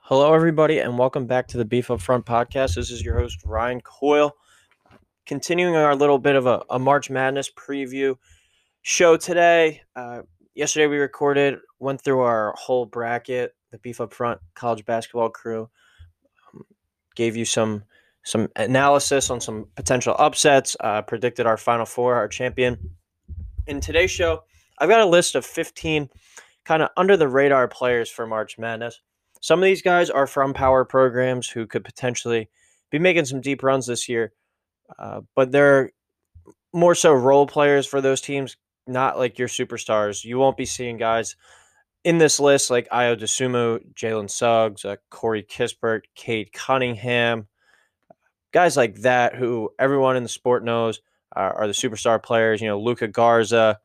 Hello, everybody, and welcome back to the Beef Up Front podcast. This is your host, Ryan Coyle. Continuing our little bit of a, a March Madness preview show today. Uh, yesterday, we recorded, went through our whole bracket, the Beef Up Front college basketball crew, um, gave you some some analysis on some potential upsets, uh, predicted our Final Four, our champion. In today's show, I've got a list of 15 kind of under the radar players for March Madness. Some of these guys are from power programs who could potentially be making some deep runs this year, uh, but they're more so role players for those teams, not like your superstars. You won't be seeing guys in this list like Ayo Dosunmu, Jalen Suggs, uh, Corey Kispert, Cade Cunningham, guys like that who everyone in the sport knows are, the superstar players. You know, Luka Garza,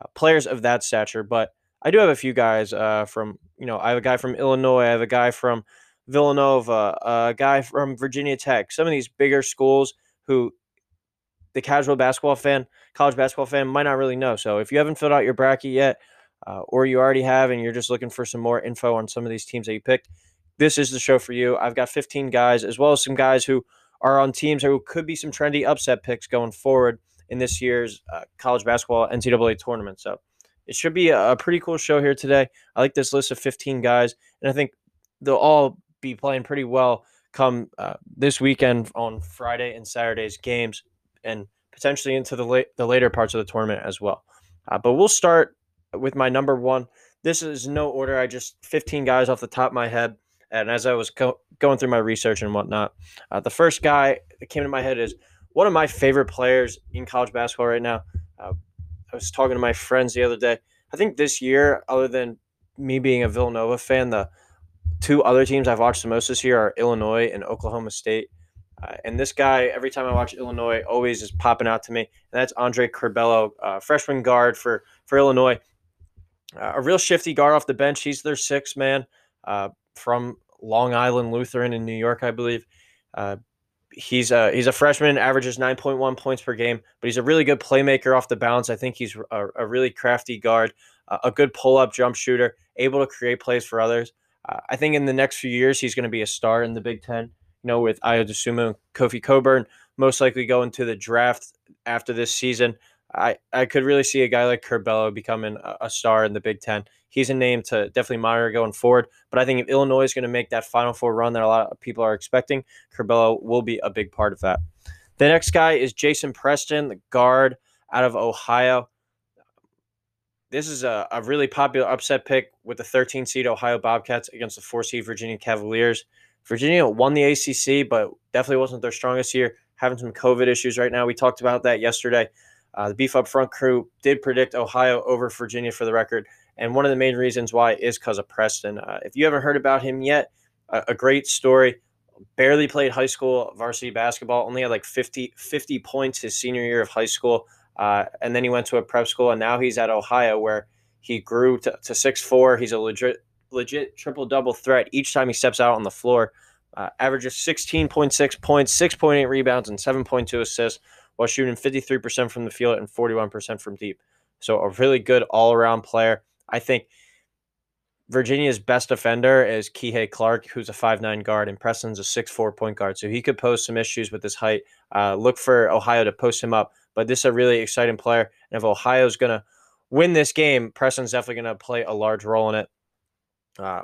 uh, players of that stature. But I do have a few guys uh, from you know I have a guy from Illinois, I have a guy from Villanova, a guy from Virginia Tech. Some of these bigger schools who the casual basketball fan, college basketball fan might not really know. So if you haven't filled out your bracket yet, uh, or you already have and you're just looking for some more info on some of these teams that you picked, this is the show for you. I've got 15 guys, as well as some guys who are on teams who could be some trendy upset picks going forward in this year's uh, college basketball NCAA tournament. So it should be a, pretty cool show here today. I like this list of 15 guys, and I think they'll all be playing pretty well come uh, this weekend on Friday and Saturday's games, and potentially into the the later parts of the tournament as well. Uh, but we'll start with my number one. This is no order. I just 15 guys off the top of my head. And as I was co- going through my research and whatnot, uh, the first guy that came to my head is one of my favorite players in college basketball right now. Uh, I was talking to my friends the other day. I think this year, other than me being a Villanova fan, the two other teams I've watched the most this year are Illinois and Oklahoma State. Uh, and this guy, every time I watch Illinois, always is popping out to me. And that's Andre Curbelo, uh, freshman guard for for Illinois. Uh, a real shifty guard off the bench. He's their sixth man uh, from Long Island Lutheran in New York, I believe. Uh, he's a he's a freshman, averages nine point one points per game, but he's a really good playmaker off the bounce. I think he's a, a really crafty guard, a good pull up jump shooter, able to create plays for others. Uh, I think in the next few years he's going to be a star in the Big Ten. You know, with Ayo Dosunmu and Kofi Cockburn most likely going to the draft after this season. I, I could really see a guy like Curbelo becoming a, a, star in the Big Ten. He's a name to definitely monitor going forward. But I think if Illinois is going to make that Final Four run that a lot of people are expecting, Curbelo will be a big part of that. The next guy is Jason Preston, the guard out of Ohio. This is a, a really popular upset pick with the 13 seed Ohio Bobcats against the 4 seed Virginia Cavaliers. Virginia won the ACC, but definitely wasn't their strongest year, having some COVID issues right now. We talked about that yesterday. Uh, the Beef Up Front crew did predict Ohio over Virginia for the record. And one of the main reasons why is because of Preston. Uh, if you haven't heard about him yet, a, a, great story. Barely played high school varsity basketball, only had like 50, 50 points his senior year of high school. Uh, and then he went to a prep school, and now he's at Ohio where he grew to, to 6'4. He's a legit, legit triple double threat each time he steps out on the floor. Uh, averages 16.6 points, 6.8 rebounds, and 7.2 assists while shooting 53% from the field and 41% from deep. So a really good all-around player. I think Virginia's best defender is Kihei Clark, who's a five-nine guard, and Preston's a six-four point guard. So he could pose some issues with his height. Uh, look for Ohio to post him up. But this is a really exciting player. And if Ohio's going to win this game, Preston's definitely going to play a large role in it. Uh,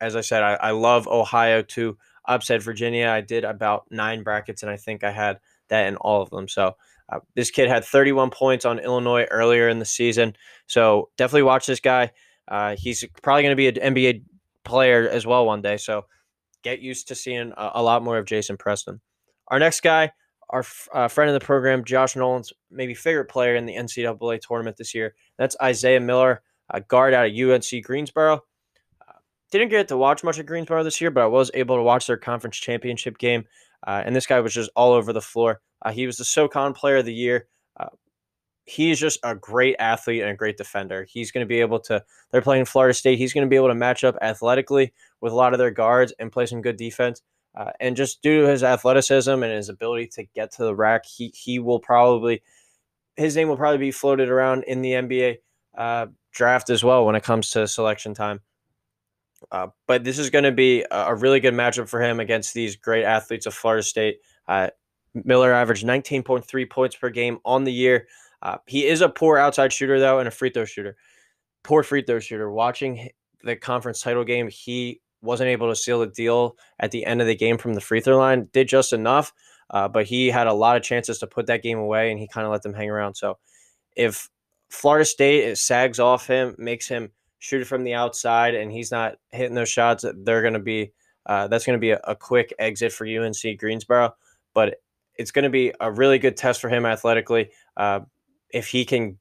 as I said, I, I love Ohio to upset Virginia. I did about nine brackets, and I think I had – that in all of them. So uh, this kid had 31 points on Illinois earlier in the season. So definitely watch this guy. Uh, he's probably going to be an NBA player as well one day. So get used to seeing a, a lot more of Jason Preston. Our next guy, our uh, friend of the program, Josh Nolan's maybe favorite player in the NCAA tournament this year. That's Isaiah Miller, a guard out of UNC Greensboro. Uh, didn't get to watch much of Greensboro this year, but I was able to watch their conference championship game. Uh, and this guy was just all over the floor. Uh, he was the SoCon Player of the Year. Uh, he's just a great athlete and a great defender. He's going to be able to. They're playing Florida State. He's going to be able to match up athletically with a lot of their guards and play some good defense. Uh, and just due to his athleticism and his ability to get to the rack, he he will probably his name will probably be floated around in the NBA uh, draft as well when it comes to selection time. Uh, but this is going to be a really good matchup for him against these great athletes of Florida State. Uh, Miller averaged 19.3 points per game on the year. Uh, he is a poor outside shooter, though, and a free throw shooter. Poor free throw shooter. Watching the conference title game, he wasn't able to seal the deal at the end of the game from the free throw line. Did just enough, uh, but he had a lot of chances to put that game away, and he kind of let them hang around. So if Florida State sags off him, makes him shoot it from the outside, and he's not hitting those shots, they're going to be uh, that's going to be a, a, quick exit for UNC Greensboro. But it's going to be a really good test for him athletically. Uh, if he can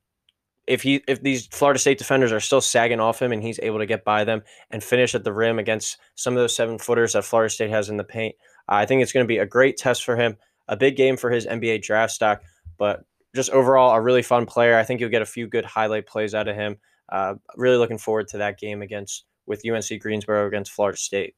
if he if these Florida State defenders are still sagging off him and he's able to get by them and finish at the rim against some of those seven footers that Florida State has in the paint, uh, I think it's going to be a great test for him. A big game for his NBA draft stock, but just overall a really fun player. I think you'll get a few good highlight plays out of him. Uh, really looking forward to that game against with UNC Greensboro against Florida State.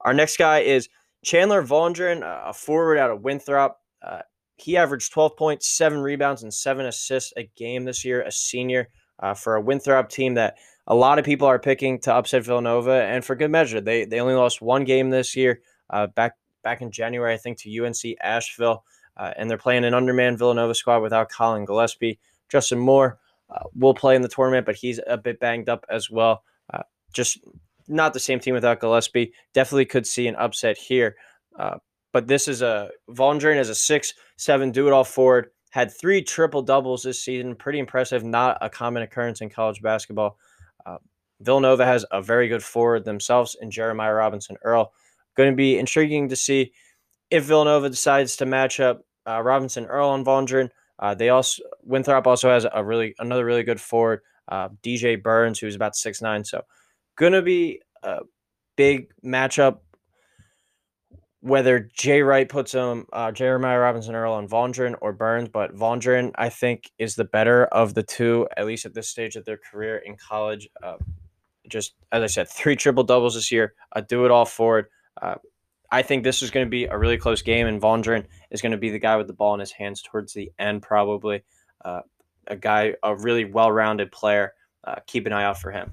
Our next guy is Chandler Vaudrin, a forward out of Winthrop. Uh, he averaged 12.7 rebounds and seven assists a game this year, a senior uh, for a Winthrop team that a lot of people are picking to upset Villanova, and for good measure. They they only lost one game this year, uh, back back in January, I think, to UNC Asheville, uh, and they're playing an undermanned Villanova squad without Collin Gillespie. Justin Moore uh, will play in the tournament, but he's a bit banged up as well. Uh, just not the same team without Gillespie. Definitely could see an upset here. Uh, but this is a Vaudrin is a six seven do it all forward. Had three triple doubles this season. Pretty impressive. Not a common occurrence in college basketball. Uh, Villanova has a very good forward themselves in Jeremiah Robinson Earl. Going to be intriguing to see if Villanova decides to match up uh, Robinson Earl and Vaudrin. Uh, they also Winthrop also has a really another really good forward, uh, DJ Burns, who's about six nine. So, to be a big matchup whether Jay Wright puts him, uh, Jeremiah Robinson Earl on Vaudrin or Burns, but Vaudrin, I think, is the better of the two, at least at this stage of their career in college. Uh, just as I said, three triple doubles this year, a do it all forward. I think this is going to be a really close game, and Vaudrin is going to be the guy with the ball in his hands towards the end, probably. Uh, a guy, a really well rounded player. Uh, keep an eye out for him.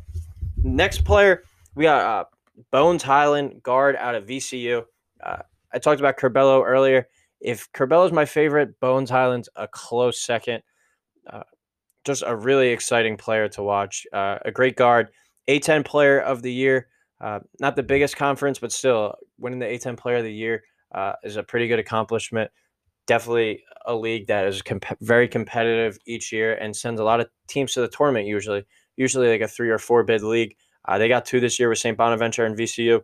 Next player, we got uh, Bones Hyland, guard out of VCU. Uh, I talked about Curbelo earlier. If Curbelo's my favorite, Bones Hyland's a close second. Uh, just a really exciting player to watch. Uh, a great guard, A10 player of the year. Uh, not the biggest conference, but still winning the A10 player of the year uh, is a pretty good accomplishment. Definitely a league that is comp- very competitive each year and sends a lot of teams to the tournament usually. Usually like a three or four bid league. Uh, they got two this year with St. Bonaventure and VCU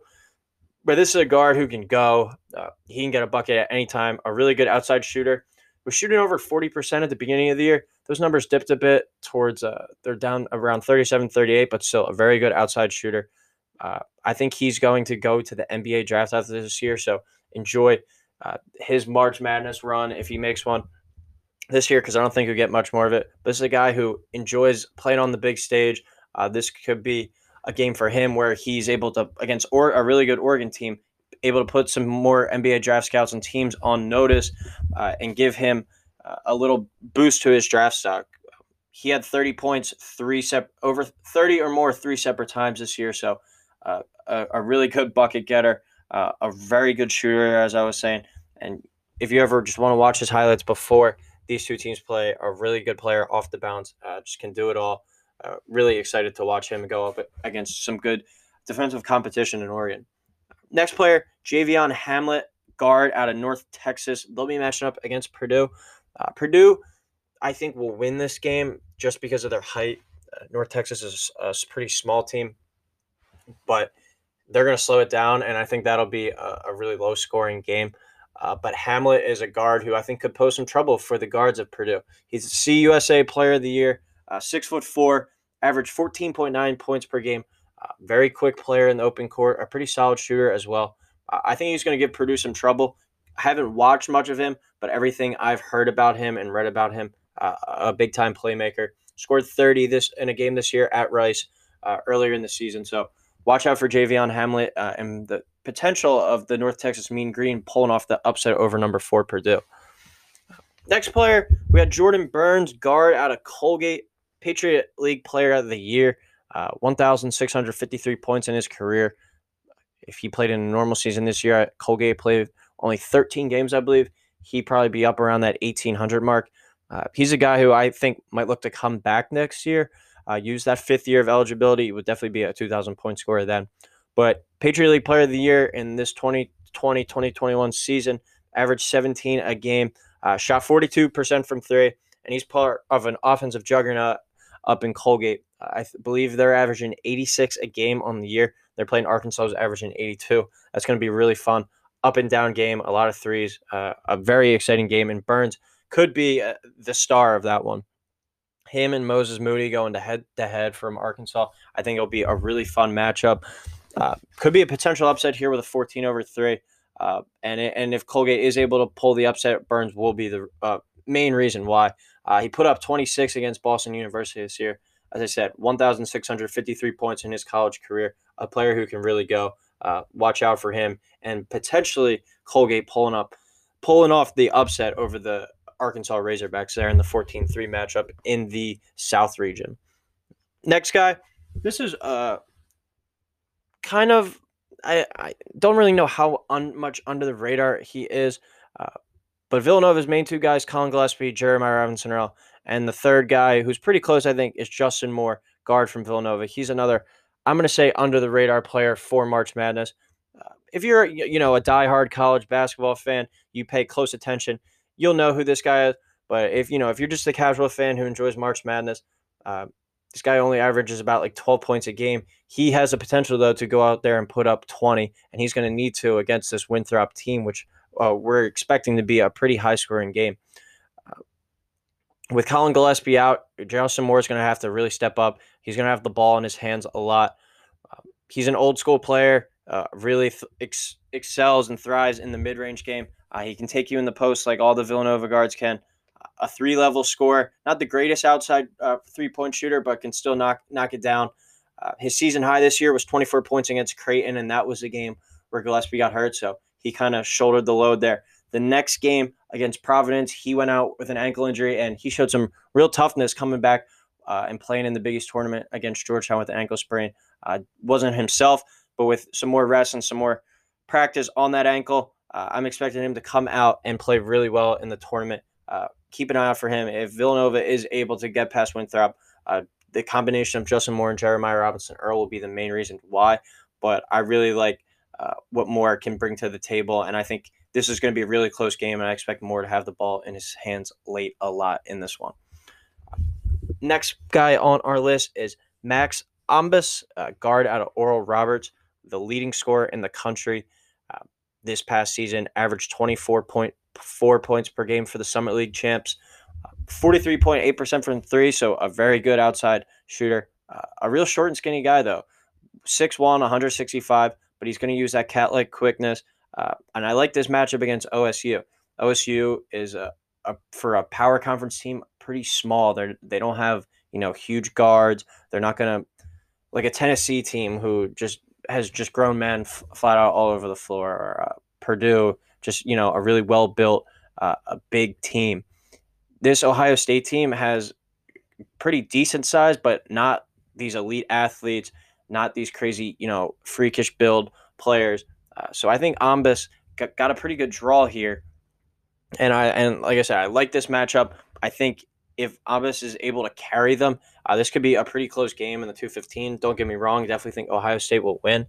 but this is a guard who can go. Uh, he can get a bucket at any time. A really good outside shooter. Was shooting over 40% at the beginning of the year. Those numbers dipped a bit towards, uh, they're down around 37, 38, but still a very good outside shooter. Uh, I think he's going to go to the NBA draft after this year. So enjoy uh, his March Madness run if he makes one this year, because I don't think he'll get much more of it. But this is a guy who enjoys playing on the big stage. Uh, this could be a game for him where he's able to against or a really good Oregon team, able to put some more NBA draft scouts and teams on notice uh, and give him uh, a little boost to his draft stock. He had 30 points, three sep- over 30 or more three separate times this year. So a, a, really good bucket getter, uh, a very good shooter, as I was saying. And if you ever just want to watch his highlights before these two teams play, a really good player off the bounce, uh, just can do it all. Uh, really excited to watch him go up against some good defensive competition in Oregon. Next player, Javion Hamlet, guard out of North Texas. They'll be matching up against Purdue. Uh, Purdue, I think, will win this game just because of their height. Uh, North Texas is a pretty small team, but they're going to slow it down, and I think that'll be a, a really low scoring game. Uh, but Hamlet is a guard who I think could pose some trouble for the guards of Purdue. He's a CUSA Player of the Year uh, six foot four, averaged 14.9 points per game. Uh, very quick player in the open court, a pretty solid shooter as well. Uh, I think he's going to give Purdue some trouble. I haven't watched much of him, but everything I've heard about him and read about him, uh, a big time playmaker. Scored 30 this in a game this year at Rice uh, earlier in the season. So watch out for Javion Hamlet uh, and the potential of the North Texas Mean Green pulling off the upset over number four Purdue. Next player, we had Jordan Burns, guard out of Colgate, Patriot League Player of the Year, uh, 1,653 points in his career. If he played in a normal season this year at Colgate, played only 13 games, I believe, he'd probably be up around that 1,800 mark. Uh, he's a guy who I think might look to come back next year. Uh, use that fifth year of eligibility. He would definitely be a 2,000 point scorer then. But Patriot League Player of the Year in this 2020 2021 season, averaged 17 a game, uh, shot 42% from three, and he's part of an offensive juggernaut up in Colgate. I th- believe they're averaging 86 a game on the year. They're playing Arkansas, averaging 82. That's going to be really fun. Up and down game, a lot of threes, uh, a very exciting game. And Burns could be uh, the star of that one. Him and Moses Moody going to head to head from Arkansas. I think it'll be a really fun matchup. Uh, could be a potential upset here with a 14 over three. Uh, and and if Colgate is able to pull the upset, Burns will be the uh, main reason why. Uh, he put up 26 against Boston University this year. As I said, 1,653 points in his college career. A player who can really go. Uh, watch out for him and potentially Colgate pulling up, pulling off the upset over the Arkansas Razorbacks there in the 14-3 matchup in the South region. Next guy, this is uh kind of I, I don't really know how un, much under the radar he is. Uh, but Villanova's main two guys, Collin Gillespie, Jeremiah Robinson Earl, and the third guy who's pretty close, I think, is Justin Moore, guard from Villanova. He's another, I'm going to say, under the radar player for March Madness. Uh, if you're, you know, a diehard college basketball fan, you pay close attention, you'll know who this guy is. But if you know, if you're just a casual fan who enjoys March Madness, uh, this guy only averages about like 12 points a game. He has the potential though to go out there and put up 20, and he's going to need to against this Winthrop team, which uh, we're expecting to be a pretty high scoring game. With Collin Gillespie out, Justin Moore is going to have to really step up. He's going to have the ball in his hands a lot. He's an old school player, uh, really th- ex- excels and thrives in the mid range game. Uh, he can take you in the post like all the Villanova guards can. A three level score, not the greatest outside uh, three point shooter, but can still knock knock it down. his season high this year was 24 points against Creighton, and that was the game where Gillespie got hurt. So he kind of shouldered the load there. The next game against Providence, he went out with an ankle injury and he showed some real toughness coming back uh, and playing in the biggest tournament against Georgetown with the ankle sprain. Uh, wasn't himself, but with some more rest and some more practice on that ankle, uh, I'm expecting him to come out and play really well in the tournament. Uh, keep an eye out for him. If Villanova is able to get past Winthrop, uh, the combination of Justin Moore and Jeremiah Robinson Earl will be the main reason why. But I really like uh, what Moore can bring to the table. And I think this is going to be a really close game, and I expect Moore to have the ball in his hands late a lot in this one. Next guy on our list is Max Abmas, uh, guard out of Oral Roberts, the leading scorer in the country this past season, averaged 24.4 points per game for the Summit League champs, 43.8% from three, so a very good outside shooter. Uh, a real short and skinny guy, though. 6'1, 165 but he's going to use that cat like quickness. Uh, and I like this matchup against OSU. OSU is a, a, for a power conference team pretty small. They they don't have you know huge guards. They're not going to like a Tennessee team who just has just grown men f- flat out all over the floor. Uh, Purdue, just you know a really well built, uh, a big team. This Ohio State team has pretty decent size, but not these elite athletes not these crazy, you know, freakish build players. Uh, so I think Abmas got, got a pretty good draw here. And I and like I said, I like this matchup. I think if Abmas is able to carry them, uh, this could be a pretty close game in the 215. Don't get me wrong, definitely think Ohio State will win,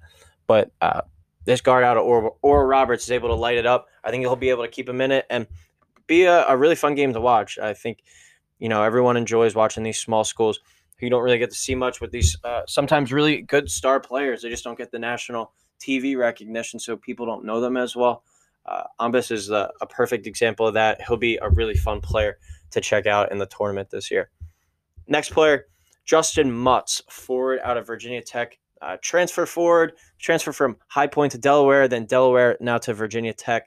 but uh, this guard out of Oral, Oral Roberts is able to light it up. I think he'll be able to keep him in it and be a, a really fun game to watch. I think you know everyone enjoys watching these small schools who you don't really get to see much with these uh, sometimes really good star players. They just don't get the national TV recognition, so people don't know them as well. Uh, is a, a perfect example of that. He'll be a really fun player to check out in the tournament this year. Next player, Justin Mutts, forward out of Virginia Tech. Uh, transfer forward, transfer from High Point to Delaware, then Delaware now to Virginia Tech.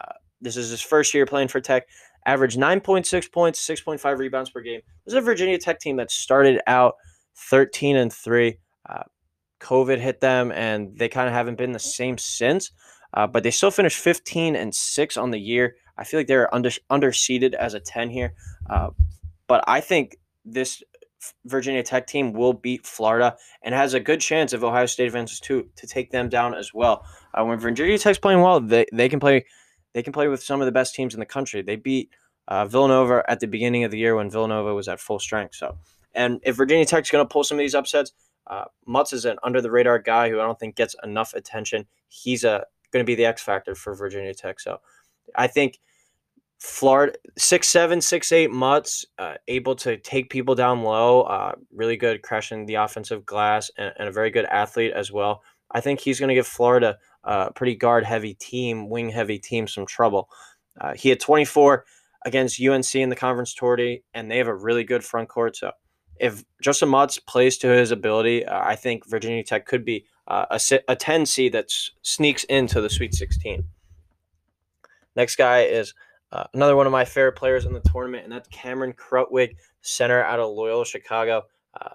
Uh, this is his first year playing for Tech averaged 9.6 points, 6.5 rebounds per game. This is a Virginia Tech team that started out 13 and 3. Uh, COVID hit them, and they kind of haven't been the same since. Uh, but they still finished 15 and six on the year. I feel like they're under underseeded as a 10 here, uh, but I think this Virginia Tech team will beat Florida and has a good chance if Ohio State advances too to take them down as well. Uh, when Virginia Tech's playing well, they, they can play they can play with some of the best teams in the country. They beat uh, Villanova at the beginning of the year when Villanova was at full strength. So, and if Virginia Tech's going to pull some of these upsets, uh, Mutts is an under the radar guy who I don't think gets enough attention. He's a going to be the X factor for Virginia Tech. So, I think Florida six seven six eight Mutts uh, able to take people down low. Uh, really good crashing the offensive glass and, and, a very good athlete as well. I think he's going to give Florida a pretty guard heavy team, wing heavy team some trouble. Uh, he had 24 against UNC in the conference tourney, and they have a really good front court. So if Justin Mutts plays to his ability, uh, I think Virginia Tech could be uh, a, a 10 seed that sneaks into the Sweet 16. Next guy is uh, another one of my favorite players in the tournament, and that's Cameron Krutwig, center out of Loyola Chicago, uh,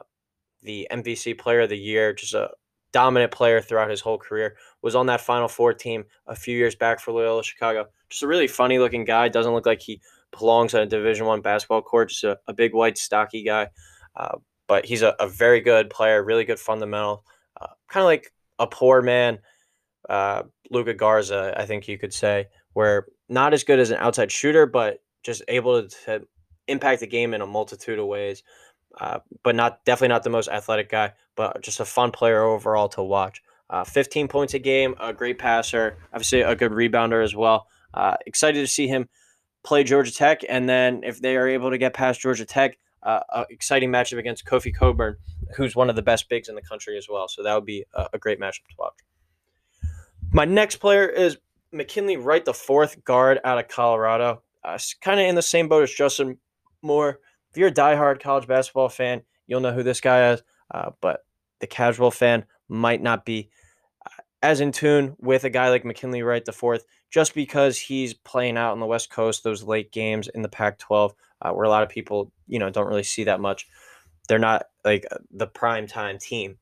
the MVC player of the year, just a dominant player throughout his whole career. Was on that Final Four team a few years back for Loyola Chicago. Just a really funny looking guy. Doesn't look like he belongs on a Division One basketball court. Just a, a, big, white, stocky guy. Uh, but he's a, a, very good player, really good fundamental, kind of like a poor man, uh, Luka Garza, I think you could say, where not as good as an outside shooter, but just able to, to impact the game in a multitude of ways. Uh, but not definitely not the most athletic guy, but just a fun player overall to watch. Uh, 15 points a game, a great passer, obviously a good rebounder as well. Uh, excited to see him play Georgia Tech, and then if they are able to get past Georgia Tech, uh, an exciting matchup against Kofi Cockburn, who's one of the best bigs in the country as well. So that would be a, a great matchup to watch. My next player is McKinley Wright, the fourth guard out of Colorado, uh, kind of in the same boat as Justin Moore. If you're a diehard college basketball fan, you'll know who this guy is, uh, but the casual fan might not be uh, as in tune with a guy like McKinley Wright the fourth, just because he's playing out on the West Coast those late games in the Pac-12, uh, where a lot of people you know don't really see that much. They're not like the prime time team.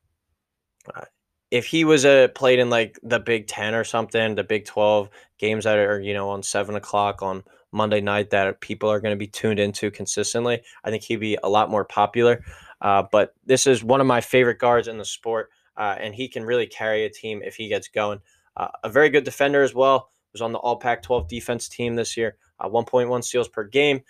Uh, if he was a uh, played in like the Big Ten or something, the Big Twelve games that are you know on seven o'clock on Monday night that people are going to be tuned into consistently, I think he'd be a lot more popular. Uh, but this is one of my favorite guards in the sport, uh, and he can really carry a team if he gets going. Uh, a very good defender as well. Was on the All Pac-12 defense team this year. Uh, 1.1 steals per game,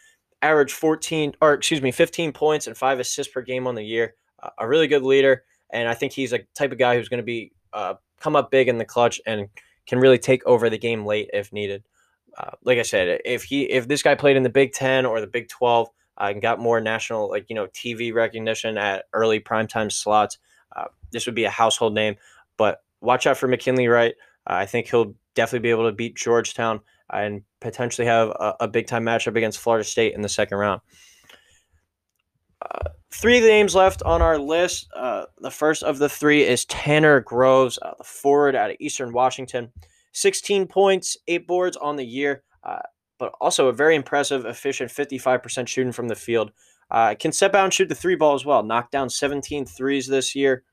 average 14 or excuse me 15 points and five assists per game on the year. Uh, a really good leader and I think he's a type of guy who's going to be uh, come up big in the clutch and can really take over the game late if needed. Uh, like I said, if he if this guy played in the Big Ten or the Big Twelve uh, and got more national like you know TV recognition at early primetime slots, uh, this would be a household name. But watch out for McKinley Wright. Uh, I think he'll definitely be able to beat Georgetown and potentially have a, a big time matchup against Florida State in the second round. Uh, three names left on our list. Uh, the first of the three is Tanner Groves, uh, the forward out of Eastern Washington. 16 points, eight boards on the year, uh, but also a very impressive, efficient 55% shooting from the field. Uh, can step out and shoot the three ball as well. Knocked down 17 threes this year.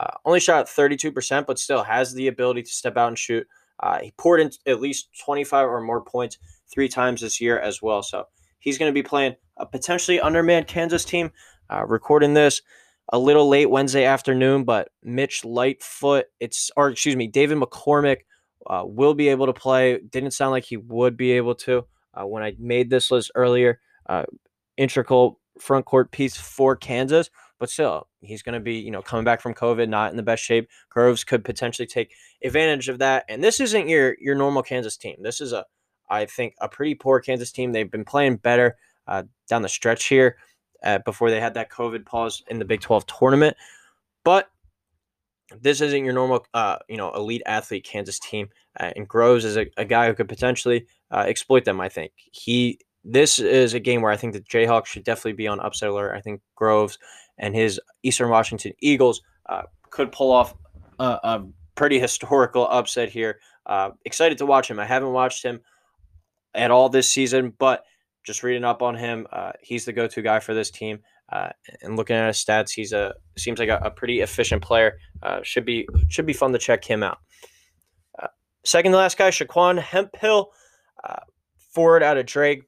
Uh, only shot 32%, but still has the ability to step out and shoot. Uh, he poured in at least 25 or more points three times this year as well. So he's going to be playing a potentially undermanned Kansas team. Uh, recording this a little late Wednesday afternoon, but Mitch Lightfoot, it's or excuse me, David McCormack uh, will be able to play. Didn't sound like he would be able to uh, when I made this list earlier. Uh, integral front court piece for Kansas, but still, he's going to be you know coming back from COVID, not in the best shape. Groves could potentially take advantage of that, and this isn't your your normal Kansas team. This is a I think a pretty poor Kansas team. They've been playing better uh, down the stretch here uh, before they had that COVID pause in the Big 12 tournament. But this isn't your normal, uh, you know, elite athlete Kansas team. Uh, and Groves is a, a, guy who could potentially uh, exploit them. I think he. This is a game where I think the Jayhawks should definitely be on upset alert. I think Groves and his Eastern Washington Eagles uh, could pull off a, a, pretty historical upset here. excited to watch him. I haven't watched him at all this season, but just reading up on him, uh, he's the go-to guy for this team. Uh, and looking at his stats, he's a seems like a, a pretty efficient player. Uh, should be should be fun to check him out. Uh, second to last guy, ShanQuan Hemphill, uh, forward out of Drake.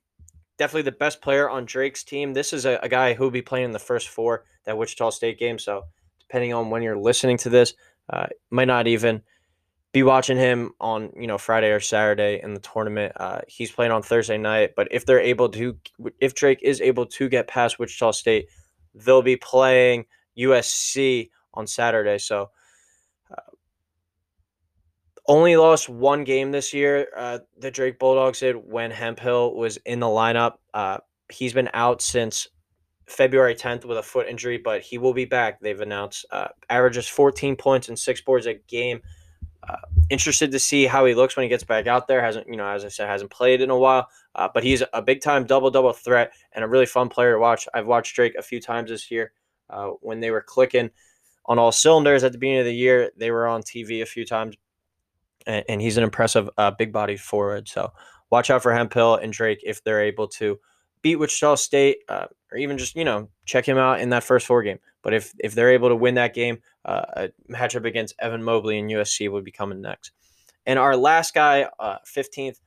Definitely the best player on Drake's team. This is a, a guy who will be playing in the first four that Wichita State game. So, depending on when you're listening to this, uh, might not even be watching him on you know Friday or Saturday in the tournament. Uh, he's playing on Thursday night, but if they're able to, if Drake is able to get past Wichita State, they'll be playing USC on Saturday. So only lost one game this year. Uh, the Drake Bulldogs did when Hemphill was in the lineup. Uh, he's been out since February 10th with a foot injury, but he will be back. They've announced uh, averages 14 points and six boards a game. Uh, interested to see how he looks when he gets back out there. Hasn't, you know, as I said, hasn't played in a while, uh, but he's a big time double double threat and a really fun player to watch. I've watched Drake a few times this year uh, when they were clicking on all cylinders at the beginning of the year. They were on TV a few times, and, and he's an impressive uh, big body forward. So watch out for Hemphill and Drake if they're able to beat Wichita State, uh, or even just you know check him out in that first four game. But if if they're able to win that game, uh, a matchup against Evan Mobley and USC would be coming next. And our last guy, uh, fifteenth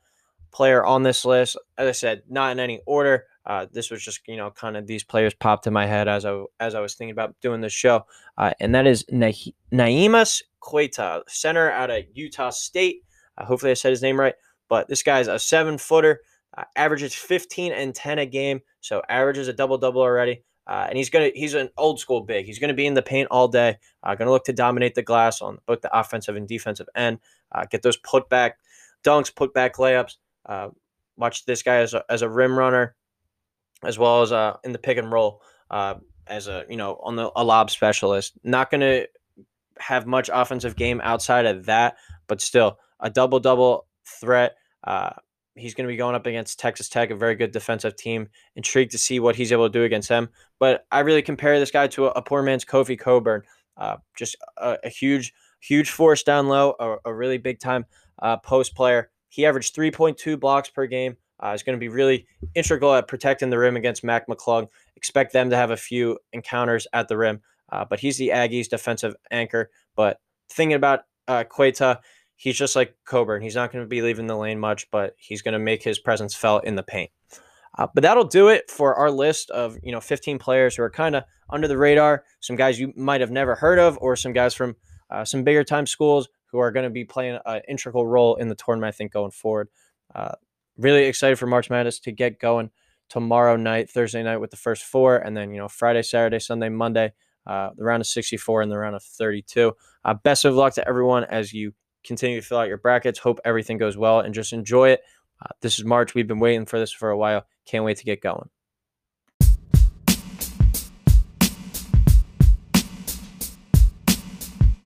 player on this list, as I said, not in any order. Uh, this was just you know kind of these players popped in my head as I as I was thinking about doing this show, uh, and that is Na- Neemias Queta, center out of Utah State. Uh, hopefully I said his name right, but this guy's a seven footer. Uh, averages 15 and 10 a game, so averages a double double already. Uh, and he's gonna he's an old school big. He's gonna be in the paint all day. Uh, gonna look to dominate the glass on both the offensive and defensive end. Get those put back dunks, put back layups. Uh, watch this guy as a, as a rim runner, as well as uh, in the pick and roll uh, as a you know on the a lob specialist. Not gonna have much offensive game outside of that, but still a double double threat. Uh, he's going to be going up against Texas Tech, a very good defensive team. Intrigued to see what he's able to do against them. But I really compare this guy to a, a poor man's Kofi Cockburn. Uh, just a, a, huge, huge force down low, a, a really big time uh, post player. He averaged 3.2 blocks per game. Uh, is going to be really integral at protecting the rim against Mac McClung. Expect them to have a few encounters at the rim, uh, but he's the Aggies' defensive anchor. But thinking about uh, Queta, he's just like Cockburn. He's not going to be leaving the lane much, but he's going to make his presence felt in the paint. Uh, but that'll do it for our list of you know 15 players who are kind of under the radar. Some guys you might have never heard of, or some guys from uh, some bigger time schools who are going to be playing an integral role in the tournament. I think going forward. Uh, really excited for March Madness to get going tomorrow night, Thursday night with the first four, and then you know Friday, Saturday, Sunday, Monday, uh, the round of 64 and the round of 32. Uh, best of luck to everyone as you continue to fill out your brackets. Hope everything goes well and just enjoy it. Uh, this is March. We've been waiting for this for a while. Can't wait to get going.